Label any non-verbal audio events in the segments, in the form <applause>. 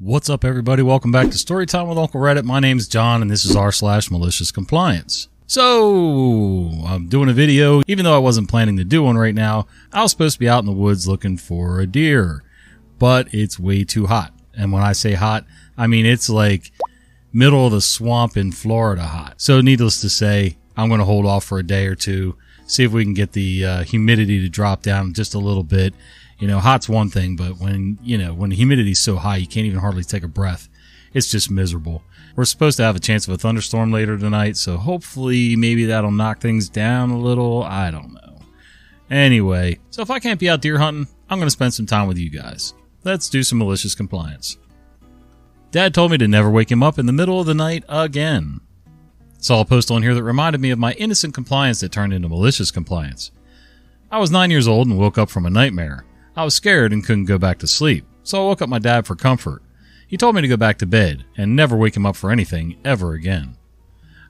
What's up, everybody? Welcome back to Storytime with Uncle Reddit. My name's John, and this is r slash malicious compliance. So, I'm doing a video. Even though I wasn't planning to do one right now, I was supposed to be out in the woods looking for a deer, but it's way too hot. And when I say hot, I mean it's like middle of the swamp in Florida hot. So, needless to say, I'm going to hold off for a day or two, see if we can get the uh, humidity to drop down just a little bit you know, hot's one thing, but when, you know, when the humidity's so high, you can't even hardly take a breath. It's just miserable. We're supposed to have a chance of a thunderstorm later tonight, so hopefully maybe that'll knock things down a little. I don't know. Anyway, so if I can't be out deer hunting, I'm going to spend some time with you guys. Let's do some malicious compliance. Dad told me to never wake him up in the middle of the night again. Saw a post on here that reminded me of my innocent compliance that turned into malicious compliance. I was nine years old and woke up from a nightmare. I was scared and couldn't go back to sleep, so I woke up my dad for comfort. He told me to go back to bed and never wake him up for anything ever again.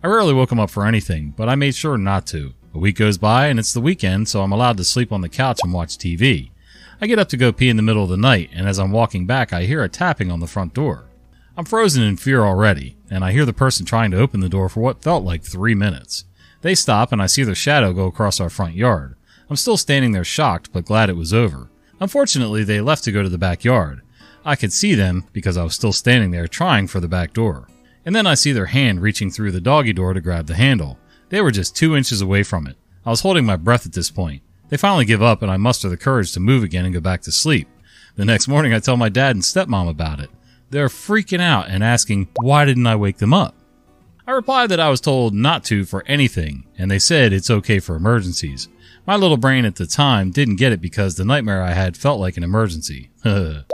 I rarely woke him up for anything, but I made sure not to. A week goes by and it's the weekend, so I'm allowed to sleep on the couch and watch TV. I get up to go pee in the middle of the night, and as I'm walking back, I hear a tapping on the front door. I'm frozen in fear already, and I hear the person trying to open the door for what felt like three minutes. They stop, and I see their shadow go across our front yard. I'm still standing there shocked, but glad it was over. Unfortunately, they left to go to the backyard. I could see them because I was still standing there trying for the back door. And then I see their hand reaching through the doggy door to grab the handle. They were just two inches away from it. I was holding my breath at this point. They finally give up and I muster the courage to move again and go back to sleep. The next morning I tell my dad and stepmom about it. They're freaking out and asking, why didn't I wake them up? I replied that I was told not to for anything, and they said it's okay for emergencies. My little brain at the time didn't get it because the nightmare I had felt like an emergency. <laughs>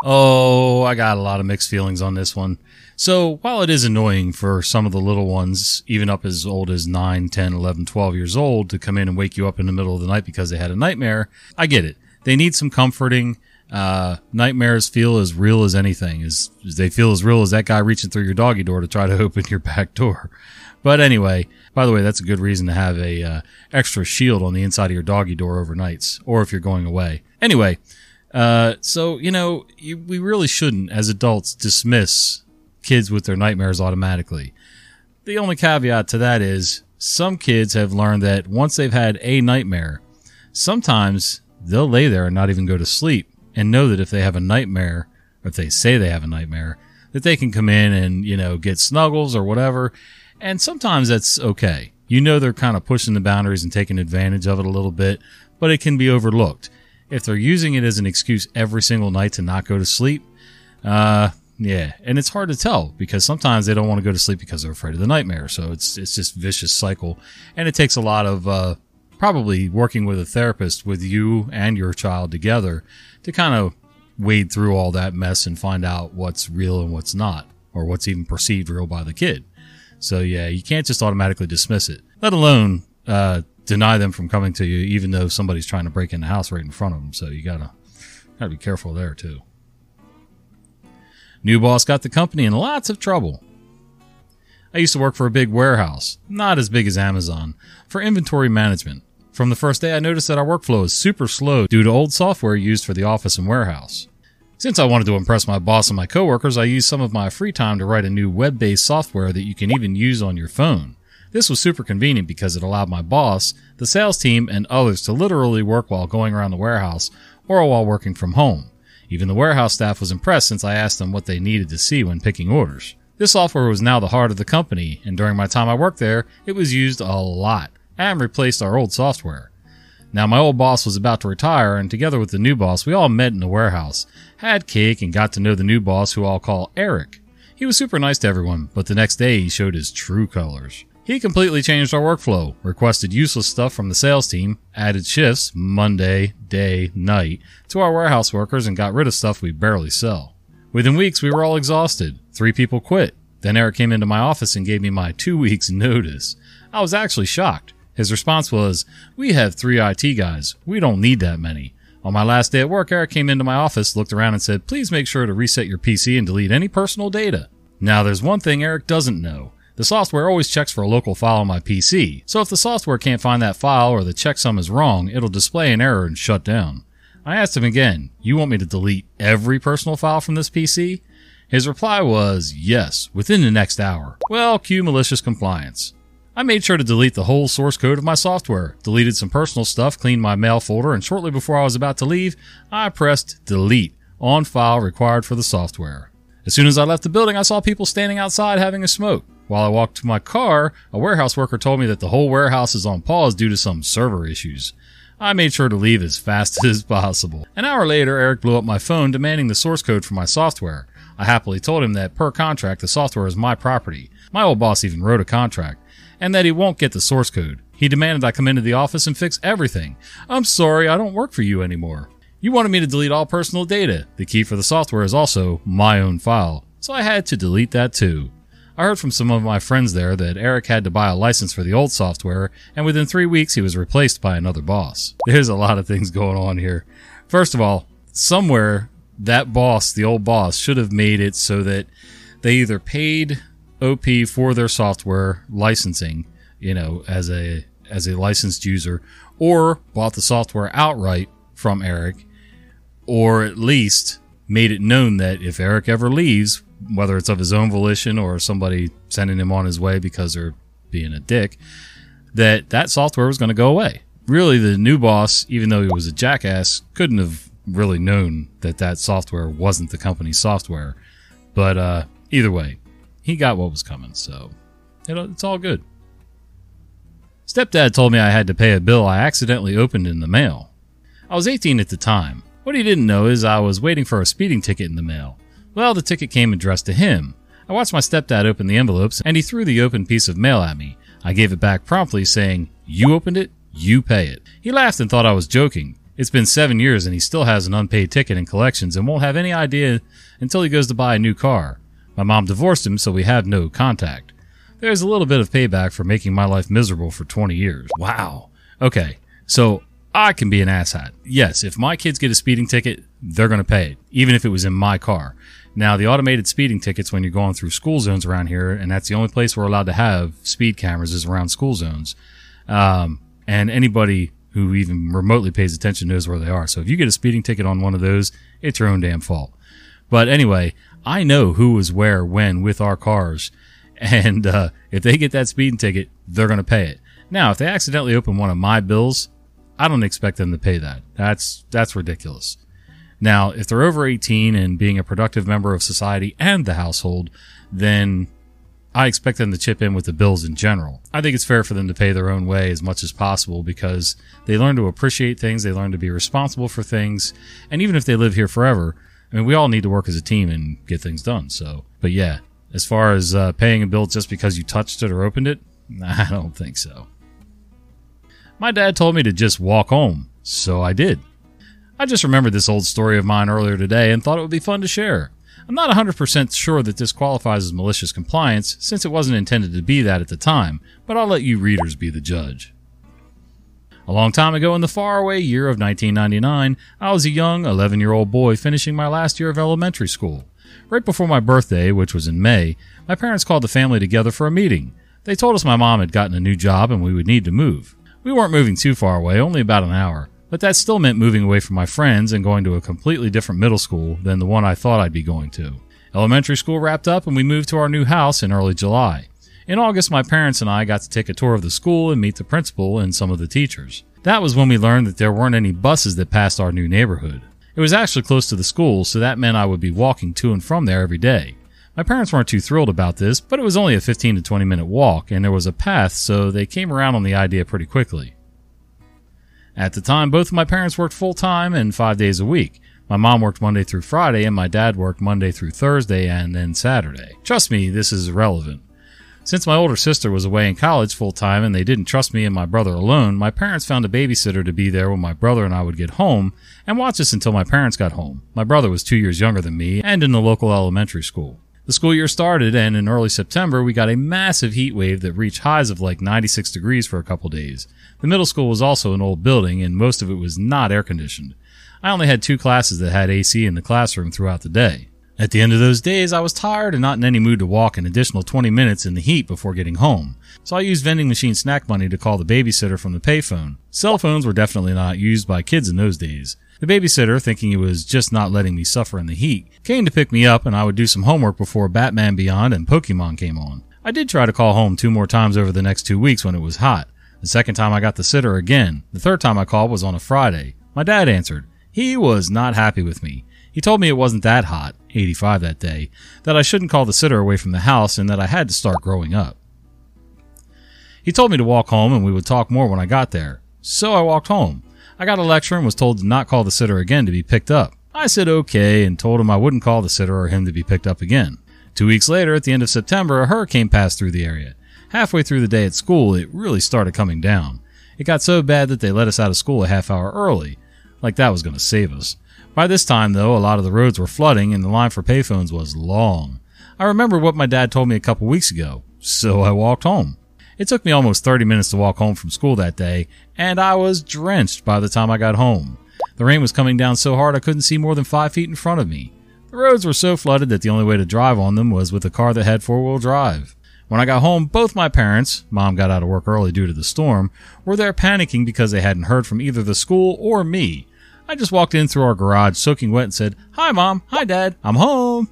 oh, I got a lot of mixed feelings on this one. So, while it is annoying for some of the little ones, even up as old as 9, 10, 11, 12 years old, to come in and wake you up in the middle of the night because they had a nightmare, I get it. They need some comforting. Uh, nightmares feel as real as anything. As they feel as real as that guy reaching through your doggy door to try to <laughs> open your back door. But anyway, by the way, that's a good reason to have a uh, extra shield on the inside of your doggy door overnights, or if you're going away. Anyway, uh, so you know you, we really shouldn't, as adults, dismiss kids with their nightmares automatically. The only caveat to that is some kids have learned that once they've had a nightmare, sometimes they'll lay there and not even go to sleep and know that if they have a nightmare, or if they say they have a nightmare, that they can come in and, you know, get snuggles or whatever and sometimes that's okay. You know they're kind of pushing the boundaries and taking advantage of it a little bit, but it can be overlooked. If they're using it as an excuse every single night to not go to sleep, uh, yeah, and it's hard to tell because sometimes they don't want to go to sleep because they're afraid of the nightmare. So it's it's just vicious cycle, and it takes a lot of uh, probably working with a therapist with you and your child together to kind of wade through all that mess and find out what's real and what's not, or what's even perceived real by the kid. So yeah, you can't just automatically dismiss it, let alone uh, deny them from coming to you, even though somebody's trying to break in the house right in front of them. So you gotta gotta be careful there too. New boss got the company in lots of trouble. I used to work for a big warehouse, not as big as Amazon, for inventory management. From the first day, I noticed that our workflow is super slow due to old software used for the office and warehouse. Since I wanted to impress my boss and my coworkers, I used some of my free time to write a new web based software that you can even use on your phone. This was super convenient because it allowed my boss, the sales team, and others to literally work while going around the warehouse or while working from home. Even the warehouse staff was impressed since I asked them what they needed to see when picking orders. This software was now the heart of the company, and during my time I worked there, it was used a lot and replaced our old software. Now, my old boss was about to retire, and together with the new boss, we all met in the warehouse, had cake, and got to know the new boss, who I'll call Eric. He was super nice to everyone, but the next day he showed his true colors. He completely changed our workflow, requested useless stuff from the sales team, added shifts, Monday, day, night, to our warehouse workers, and got rid of stuff we barely sell. Within weeks, we were all exhausted. Three people quit. Then Eric came into my office and gave me my two weeks <laughs> notice. I was actually shocked. His response was, We have three IT guys. We don't need that many. On my last day at work, Eric came into my office, looked around, and said, Please make sure to reset your PC and delete any personal data. Now, there's one thing Eric doesn't know. The software always checks for a local file on my PC, so if the software can't find that file or the checksum is wrong, it'll display an error and shut down. I asked him again, You want me to delete every personal file from this PC? His reply was, yes, within the next hour. Well, cue malicious compliance. I made sure to delete the whole source code of my software, deleted some personal stuff, cleaned my mail folder, and shortly before I was about to leave, I pressed delete on file required for the software. As soon as I left the building, I saw people standing outside having a smoke. While I walked to my car, a warehouse worker told me that the whole warehouse is on pause due to some server issues. I made sure to leave as fast <laughs> as possible. An hour later, Eric blew up my phone demanding the source code for my software. I happily told him that per contract, the software is my property. My old boss even wrote a contract. And that he won't get the source code. He demanded I come into the office and fix everything. I'm sorry, I don't work for you anymore. You wanted me to delete all personal data. The key for the software is also my own file. So I had to delete that too. I heard from some of my friends there that Eric had to buy a license for the old software, and within three weeks he was replaced by another boss. <laughs> There's a lot of things going on here. First of all, somewhere that boss, the old boss, should have made it so that they either paid OP for their software licensing, you know, as a as a licensed user, or bought the software outright from Eric, or at least made it known that if Eric ever leaves, whether it's of his own volition or somebody sending him on his way because they're being a dick, that that software was going to go away. Really, the new boss, even though he was a jackass, couldn't have really known that that software wasn't the company's software. But uh, either way, he got what was coming, so it, it's all good. Stepdad told me I had to pay a bill I accidentally opened in the mail. I was 18 at the time. What he didn't know is I was waiting for a speeding ticket in the mail. Well, the ticket came addressed to him. I watched my stepdad open the envelopes, and he threw the open piece of mail at me. I gave it back promptly, saying, You opened it, you pay it. He laughed and thought I was joking. It's been seven years and he still has an unpaid ticket in collections and won't have any idea until he goes to buy a new car. My mom divorced him, so we have no contact. There's a little bit of payback for making my life miserable for 20 years. Wow. Okay, so I can be an asshat. Yes, if my kids get a speeding ticket, they're going to pay it, even if it was in my car. Now, the automated speeding tickets when you're going through school zones around here, and that's the only place we're allowed to have speed cameras is around school zones. Um, and anybody who even remotely pays attention knows where they are. So if you get a speeding ticket on one of those, it's your own damn fault. But anyway, I know who was where when with our cars. And uh, if they get that speeding ticket, they're going to pay it. Now, if they accidentally open one of my bills, I don't expect them to pay that. That's that's ridiculous. Now, if they're over 18 and being a productive member of society and the household, then I expect them to chip in with the bills in general. I think it's fair for them to pay their own way as much as possible because they learn to appreciate things, they learn to be responsible for things, and even if they live here forever, I mean, we all need to work as a team and get things done. So, but yeah, as far as uh, paying a bill just because you touched it or opened it, <laughs> I don't think so. My dad told me to just walk home, so I did. I just remembered this old story of mine earlier today and thought it would be fun to share. I'm not 100% sure that this qualifies as malicious compliance, since it wasn't intended to be that at the time, but I'll let you readers be the judge. A long time ago in the faraway year of 1999, I was a young 11 year old boy finishing my last year of elementary school. Right before my birthday, which was in May, my parents called the family together for a meeting. They told us my mom had gotten a new job and we would need to move. We weren't moving too far away, only about an hour, but that still meant moving away from my friends and going to a completely different middle school than the one I thought I'd be going to. Elementary school wrapped up and we moved to our new house in early July. In August, my parents and I got to take a tour of the school and meet the principal and some of the teachers. That was when we learned that there weren't any buses that passed our new neighborhood. It was actually close to the school, so that meant I would be walking to and from there every day. My parents weren't too thrilled about this, but it was only a 15 to 20 minute walk, and there was a path, so they came around on the idea pretty quickly. At the time, both of my parents worked full time and five days a week. My mom worked Monday through Friday, and my dad worked Monday through Thursday and then Saturday. Trust me, this is irrelevant. Since my older sister was away in college full time and they didn't trust me and my brother alone, my parents found a babysitter to be there when my brother and I would get home and watch us until my parents got home. My brother was two years younger than me and in the local elementary school. The school year started, and in early September, we got a massive heat wave that reached highs of like 96 degrees for a couple days. The middle school was also an old building, and most of it was not air conditioned. I only had two classes that had AC in the classroom throughout the day. At the end of those days, I was tired and not in any mood to walk an additional 20 minutes in the heat before getting home, so I used vending machine snack money to call the babysitter from the payphone. Cell phones were definitely not used by kids in those days. The babysitter, thinking he was just not letting me suffer in the heat, came to pick me up and I would do some homework before Batman Beyond and Pokemon came on. I did try to call home two more times over the next two weeks when it was hot. The second time I got the sitter again. The third time I called was on a Friday. My dad answered. He was not happy with me. He told me it wasn't that hot, 85 that day, that I shouldn't call the sitter away from the house and that I had to start growing up. He told me to walk home and we would talk more when I got there. So I walked home. I got a lecture and was told to not call the sitter again to be picked up. I said okay and told him I wouldn't call the sitter or him to be picked up again. Two weeks later, at the end of September, a hurricane passed through the area. Halfway through the day at school, it really started coming down. It got so bad that they let us out of school a half hour early, like that was going to save us. By this time, though, a lot of the roads were flooding and the line for payphones was long. I remember what my dad told me a couple weeks ago, so I walked home. It took me almost 30 minutes to walk home from school that day, and I was drenched by the time I got home. The rain was coming down so hard I couldn't see more than five feet in front of me. The roads were so flooded that the only way to drive on them was with a car that had four wheel drive. When I got home, both my parents, mom got out of work early due to the storm, were there panicking because they hadn't heard from either the school or me. I just walked in through our garage soaking wet and said, Hi mom, hi dad, I'm home.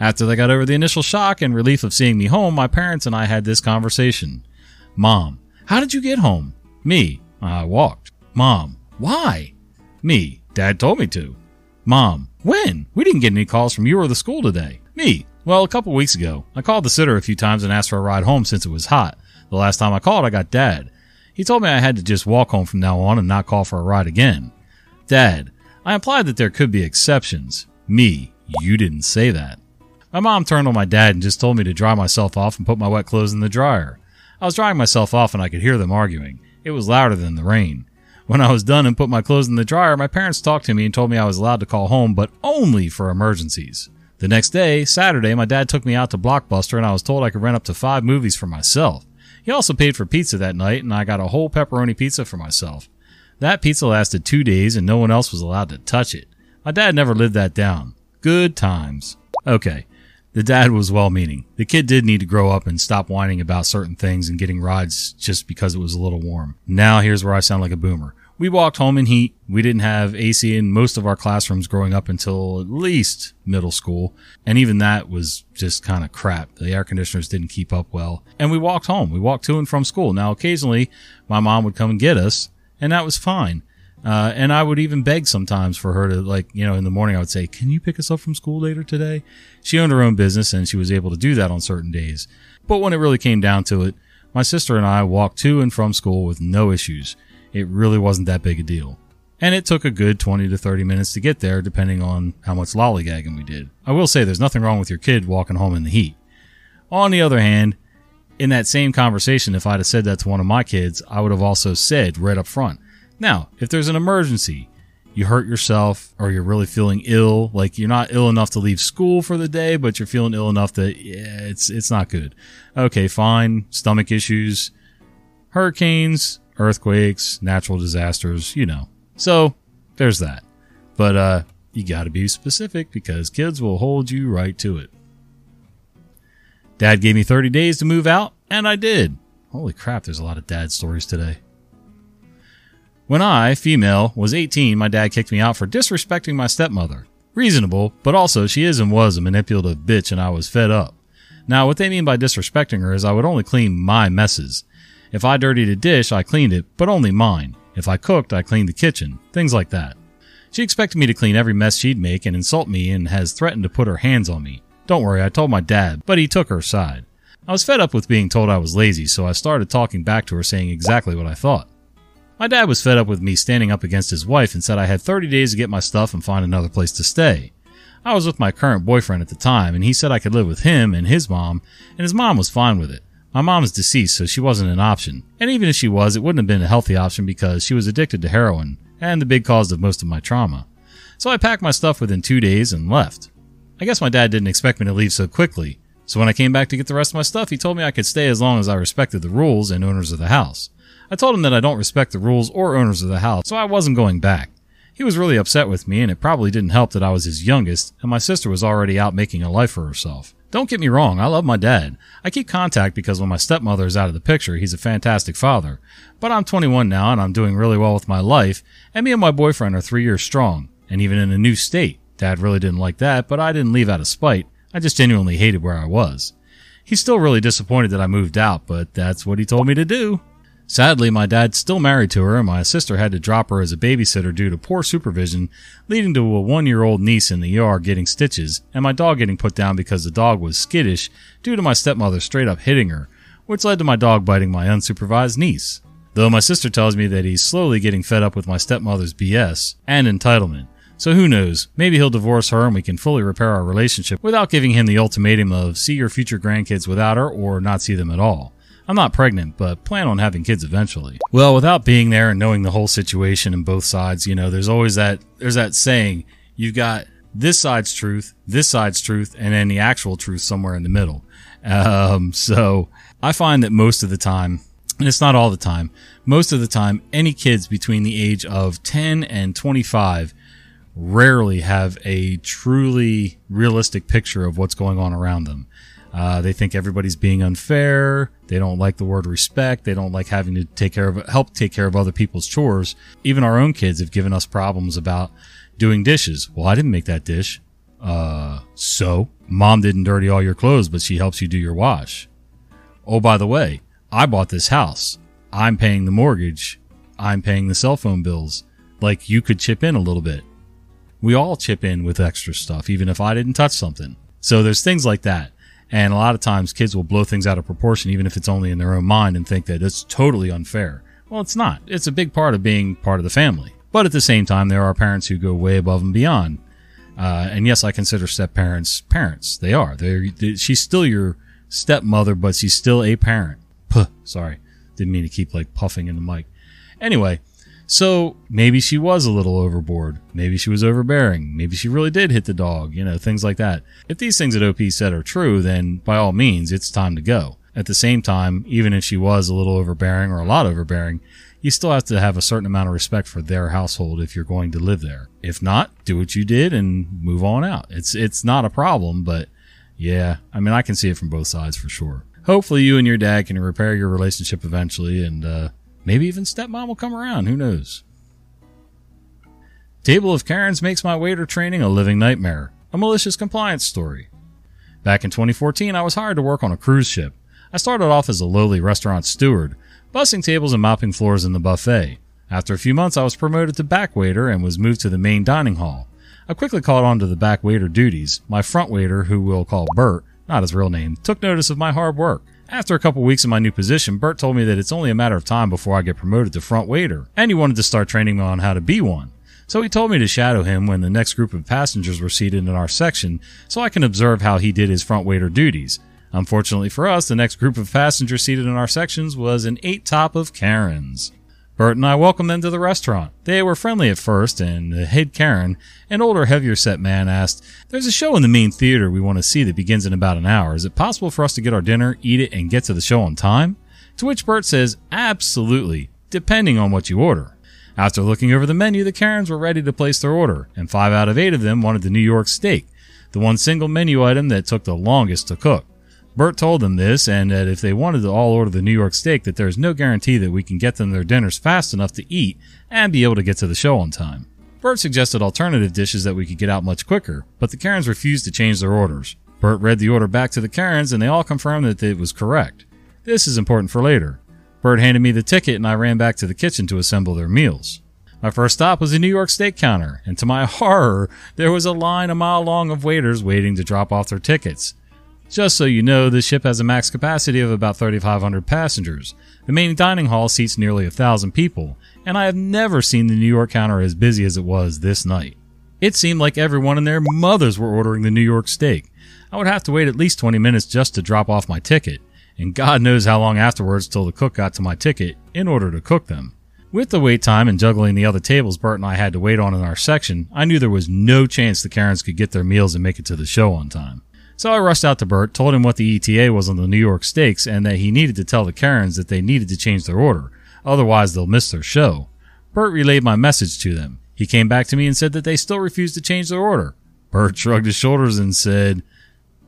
After they got over the initial shock and relief of seeing me home, my parents and I had this conversation. Mom, how did you get home? Me, I walked. Mom, why? Me, dad told me to. Mom, when? We didn't get any calls from you or the school today. Me, well, a couple weeks ago. I called the sitter a few times and asked for a ride home since it was hot. The last time I called, I got dad. He told me I had to just walk home from now on and not call for a ride again. Dad, I implied that there could be exceptions. Me, you didn't say that. My mom turned on my dad and just told me to dry myself off and put my wet clothes in the dryer. I was drying myself off and I could hear them arguing. It was louder than the rain. When I was done and put my clothes in the dryer, my parents talked to me and told me I was allowed to call home, but only for emergencies. The next day, Saturday, my dad took me out to Blockbuster and I was told I could rent up to five movies for myself. He also paid for pizza that night and I got a whole pepperoni pizza for myself. That pizza lasted two days and no one else was allowed to touch it. My dad never lived that down. Good times. Okay, the dad was well meaning. The kid did need to grow up and stop whining about certain things and getting rides just because it was a little warm. Now here's where I sound like a boomer. We walked home in heat. We didn't have AC in most of our classrooms growing up until at least middle school. And even that was just kind of crap. The air conditioners didn't keep up well. And we walked home. We walked to and from school. Now occasionally my mom would come and get us and that was fine. Uh, and I would even beg sometimes for her to like, you know, in the morning I would say, can you pick us up from school later today? She owned her own business and she was able to do that on certain days. But when it really came down to it, my sister and I walked to and from school with no issues. It really wasn't that big a deal. And it took a good 20 to 30 minutes to get there, depending on how much lollygagging we did. I will say there's nothing wrong with your kid walking home in the heat. On the other hand, in that same conversation, if I'd have said that to one of my kids, I would have also said right up front, now, if there's an emergency, you hurt yourself or you're really feeling ill, like you're not ill enough to leave school for the day, but you're feeling ill enough that yeah, it's it's not good. Okay, fine. Stomach issues, hurricanes, earthquakes, natural disasters, you know. So, there's that. But uh you got to be specific because kids will hold you right to it. Dad gave me 30 days to move out, and I did. Holy crap, there's a lot of dad stories today. When I, female, was 18, my dad kicked me out for disrespecting my stepmother. Reasonable, but also she is and was a manipulative bitch and I was fed up. Now, what they mean by disrespecting her is I would only clean my messes. If I dirtied a dish, I cleaned it, but only mine. If I cooked, I cleaned the kitchen. Things like that. She expected me to clean every mess she'd make and insult me and has threatened to put her hands on me. Don't worry, I told my dad, but he took her side. I was fed up with being told I was lazy, so I started talking back to her saying exactly what I thought. My dad was fed up with me standing up against his wife and said I had 30 days to get my stuff and find another place to stay. I was with my current boyfriend at the time, and he said I could live with him and his mom, and his mom was fine with it. My mom is deceased, so she wasn't an option. And even if she was, it wouldn't have been a healthy option because she was addicted to heroin, and the big cause of most of my trauma. So I packed my stuff within two days and left. I guess my dad didn't expect me to leave so quickly. So when I came back to get the rest of my stuff, he told me I could stay as long as I respected the rules and owners of the house. I told him that I don't respect the rules or owners of the house, so I wasn't going back. He was really upset with me, and it probably didn't help that I was his youngest, and my sister was already out making a life for herself. Don't get me wrong, I love my dad. I keep contact because when my stepmother is out of the picture, he's a fantastic father. But I'm 21 now and I'm doing really well with my life, and me and my boyfriend are three years strong, and even in a new state. Dad really didn't like that, but I didn't leave out of spite. I just genuinely hated where I was. He's still really disappointed that I moved out, but that's what he told me to do. Sadly, my dad's still married to her, and my sister had to drop her as a babysitter due to poor supervision, leading to a one year old niece in the ER getting stitches, and my dog getting put down because the dog was skittish due to my stepmother straight up hitting her, which led to my dog biting my unsupervised niece. Though my sister tells me that he's slowly getting fed up with my stepmother's BS and entitlement. So who knows? Maybe he'll divorce her and we can fully repair our relationship without giving him the ultimatum of see your future grandkids without her or not see them at all. I'm not pregnant, but plan on having kids eventually. Well, without being there and knowing the whole situation and both sides, you know, there's always that, there's that saying, you've got this side's truth, this side's truth, and then the actual truth somewhere in the middle. Um, so I find that most of the time, and it's not all the time, most of the time, any kids between the age of 10 and 25 rarely have a truly realistic picture of what's going on around them. Uh, they think everybody's being unfair. They don't like the word respect. They don't like having to take care of, help take care of other people's chores. Even our own kids have given us problems about doing dishes. Well, I didn't make that dish. Uh, so mom didn't dirty all your clothes, but she helps you do your wash. Oh, by the way, I bought this house. I'm paying the mortgage. I'm paying the cell phone bills. Like you could chip in a little bit. We all chip in with extra stuff, even if I didn't touch something. So there's things like that. And a lot of times kids will blow things out of proportion, even if it's only in their own mind and think that it's totally unfair. Well, it's not. It's a big part of being part of the family. But at the same time, there are parents who go way above and beyond. Uh, and yes, I consider step parents parents. They are. They're, they, she's still your stepmother, but she's still a parent. Puh, sorry. Didn't mean to keep like puffing in the mic. Anyway, so maybe she was a little overboard. Maybe she was overbearing. Maybe she really did hit the dog, you know, things like that. If these things that OP said are true, then by all means, it's time to go. At the same time, even if she was a little overbearing or a lot overbearing, you still have to have a certain amount of respect for their household if you're going to live there. If not, do what you did and move on out. It's it's not a problem, but yeah, I mean I can see it from both sides for sure. Hopefully you and your dad can repair your relationship eventually and uh Maybe even stepmom will come around. Who knows? Table of Karens makes my waiter training a living nightmare. A malicious compliance story. Back in 2014, I was hired to work on a cruise ship. I started off as a lowly restaurant steward, bussing tables and mopping floors in the buffet. After a few months, I was promoted to back waiter and was moved to the main dining hall. I quickly caught on to the back waiter duties. My front waiter, who we'll call Bert, not his real name, took notice of my hard work. After a couple weeks in my new position, Bert told me that it's only a matter of time before I get promoted to front waiter, and he wanted to start training me on how to be one. So he told me to shadow him when the next group of passengers were seated in our section so I can observe how he did his front waiter duties. Unfortunately for us, the next group of passengers seated in our sections was an eight top of Karens. Bert and I welcomed them to the restaurant. They were friendly at first, and the head Karen, an older, heavier set man, asked, There's a show in the main theater we want to see that begins in about an hour. Is it possible for us to get our dinner, eat it, and get to the show on time? To which Bert says, Absolutely, depending on what you order. After looking over the menu, the Karens were ready to place their order, and five out of eight of them wanted the New York steak, the one single menu item that took the longest to cook. Bert told them this, and that if they wanted to all order the New York steak, that there is no guarantee that we can get them their dinners fast enough to eat and be able to get to the show on time. Bert suggested alternative dishes that we could get out much quicker, but the Karens refused to change their orders. Bert read the order back to the Karens, and they all confirmed that it was correct. This is important for later. Bert handed me the ticket, and I ran back to the kitchen to assemble their meals. My first stop was the New York steak counter, and to my <laughs> horror, there was a line a mile long of waiters waiting to drop off their tickets. Just so you know, the ship has a max capacity of about 3,500 passengers. The main dining hall seats nearly a thousand people, and I have never seen the New York counter as busy as it was this night. It seemed like everyone and their mothers were ordering the New York steak. I would have to wait at least 20 minutes just to drop off my ticket, and God knows how long afterwards till the cook got to my ticket in order to cook them. With the wait time and juggling the other tables Bert and I had to wait on in our section, I knew there was no chance the Karens could get their meals and make it to the show on time. So I rushed out to Bert, told him what the ETA was on the New York steaks, and that he needed to tell the Karens that they needed to change their order, otherwise they'll miss their show. Bert relayed my message to them. He came back to me and said that they still refused to change their order. Bert <laughs> shrugged his shoulders and said,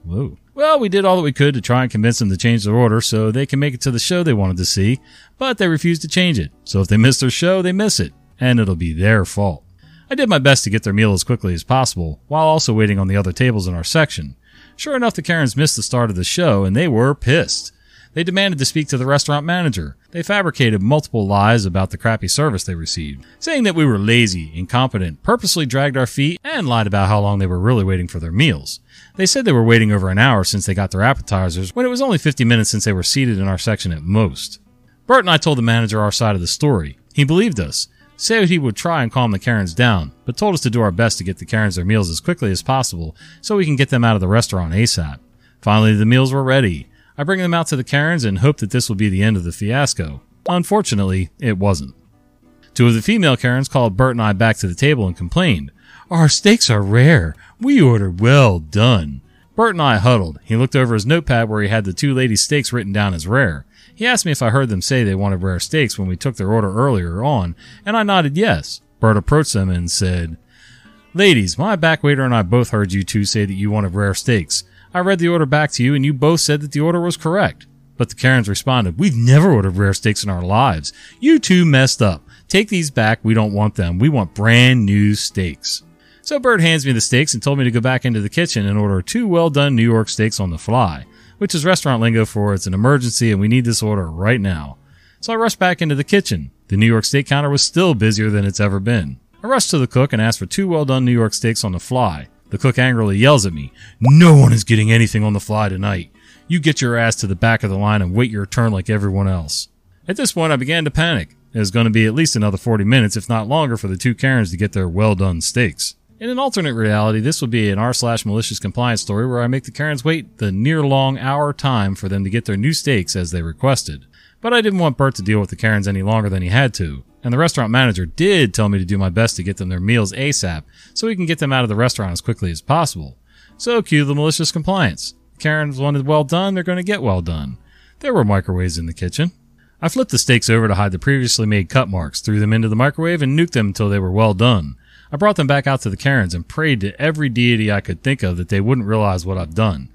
Whoa. Well, we did all that we could to try and convince them to change their order so they can make it to the show they wanted to see, but they refused to change it. So if they miss their show, they miss it, and it'll be their fault. I did my best to get their meal as quickly as possible, while also waiting on the other tables in our section. Sure enough, the Karens missed the start of the show, and they were pissed. They demanded to speak to the restaurant manager. They fabricated multiple lies about the crappy service they received, saying that we were lazy, incompetent, purposely dragged our feet, and lied about how long they were really waiting for their meals. They said they were waiting over an hour since they got their appetizers, when it was only 50 minutes since they were seated in our section at most. Bert and I told the manager our side of the story. He believed us, said he would try and calm the Karens down, but told us to do our best to get the Karens their meals as quickly as possible so we can get them out of the restaurant ASAP. Finally, the meals were ready. I bring them out to the Karens and hope that this will be the end of the fiasco. Unfortunately, it wasn't. Two of the female Karens called Bert and I back to the table and complained. Our steaks are rare. We ordered well done. Bert and I huddled. He looked over his notepad where he had the two ladies' steaks written down as rare. He asked me if I heard them say they wanted rare steaks when we took their order earlier on, and I nodded yes. Bert approached them and said, Ladies, my back waiter and I both heard you two say that you wanted rare steaks. I read the order back to you and you both said that the order was correct. But the Karens responded, We've never ordered rare steaks in our lives. You two messed up. Take these back. We don't want them. We want brand new steaks. So Bert hands me the steaks and told me to go back into the kitchen and order two well done New York steaks on the fly, which is restaurant lingo for it's an emergency and we need this order right now. So I rushed back into the kitchen. The New York steak counter was still busier than it's ever been. I rushed to the cook and asked for two well done New York steaks on the fly. The cook angrily yells at me, No one is getting anything on the fly tonight. You get your ass to the back of the line and wait your turn like everyone else. At this point, I began to panic. It was going to be at least another 40 minutes, if not longer, for the two Karens to get their well done steaks. In an alternate reality, this would be an r slash malicious compliance story where I make the Karens wait the near long hour time for them to get their new steaks as they requested. But I didn't want Bert to deal with the Karens any longer than he had to, and the restaurant manager did tell me to do my best to get them their meals ASAP so we can get them out of the restaurant as quickly as possible. So cue the malicious compliance. Karens wanted well done, they're going to get well done. There were microwaves in the kitchen. I flipped the steaks over to hide the previously made cut marks, threw them into the microwave, and nuked them until they were well done. I brought them back out to the Karens and prayed to every deity I could think of that they wouldn't realize what I've done.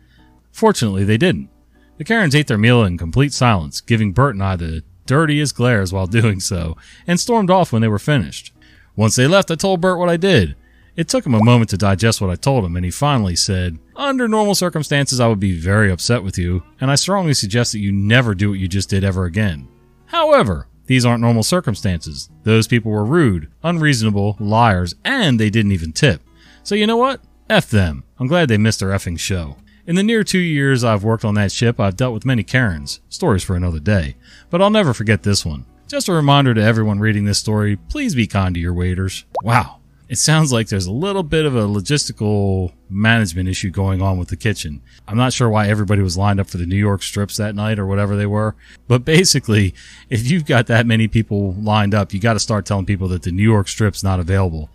Fortunately, they didn't. The Karens ate their meal in complete silence, giving Bert and I the dirtiest glares while <laughs> doing so, and stormed off when they were finished. Once they left, I told Bert what I did. It took him a moment to digest what I told him, and he finally said, Under normal circumstances, I would be very upset with you, and I strongly suggest that you never do what you just did ever again. However, these aren't normal circumstances. Those people were rude, unreasonable, liars, and they didn't even tip. So you know what? F them. I'm glad they missed their effing show. In the near two years I've worked on that ship, I've dealt with many Karens. Stories for another day. But I'll never forget this one. Just a reminder to everyone reading this story, please be kind to your waiters. Wow. It sounds like there's a little bit of a logistical management issue going on with the kitchen. I'm not sure why everybody was lined up for the New York strips that night or whatever they were. But basically, if you've got that many people lined up, you got to start telling people that the New York strip's not available.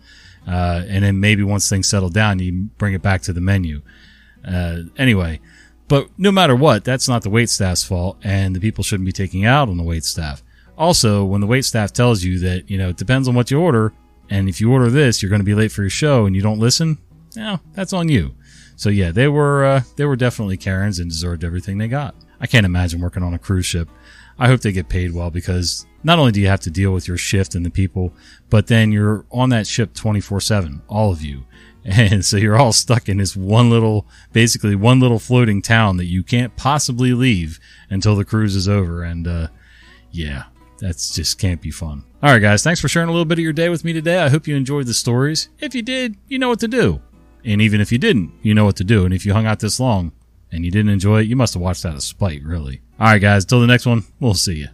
Uh, and then maybe once things settle down, you bring it back to the menu. Uh, anyway, but no matter what, that's not the wait staff's fault, and the people shouldn't be taking out on the wait staff. Also, when the wait staff tells you that, you know, it depends on what you order, and if you order this, you're going to be late for your show and you don't listen, yeah, that's on you. So yeah, they were, uh, they were definitely Karens and deserved everything they got. I can't imagine working on a cruise ship. I hope they get paid well because not only do you have to deal with your shift and the people, but then you're on that ship 24 7, all of you. <laughs> And so you're all stuck in this one little, basically one little floating town that you can't possibly leave until the cruise is over. And, uh, yeah, that's just can't be fun. All right, guys, thanks for sharing a little bit of your day with me today. I hope you enjoyed the stories. If you did, you know what to do. And even if you didn't, you know what to do. And if you hung out this long and you didn't enjoy it, you must have watched out of spite, really. All right, guys, till the next one, we'll see you.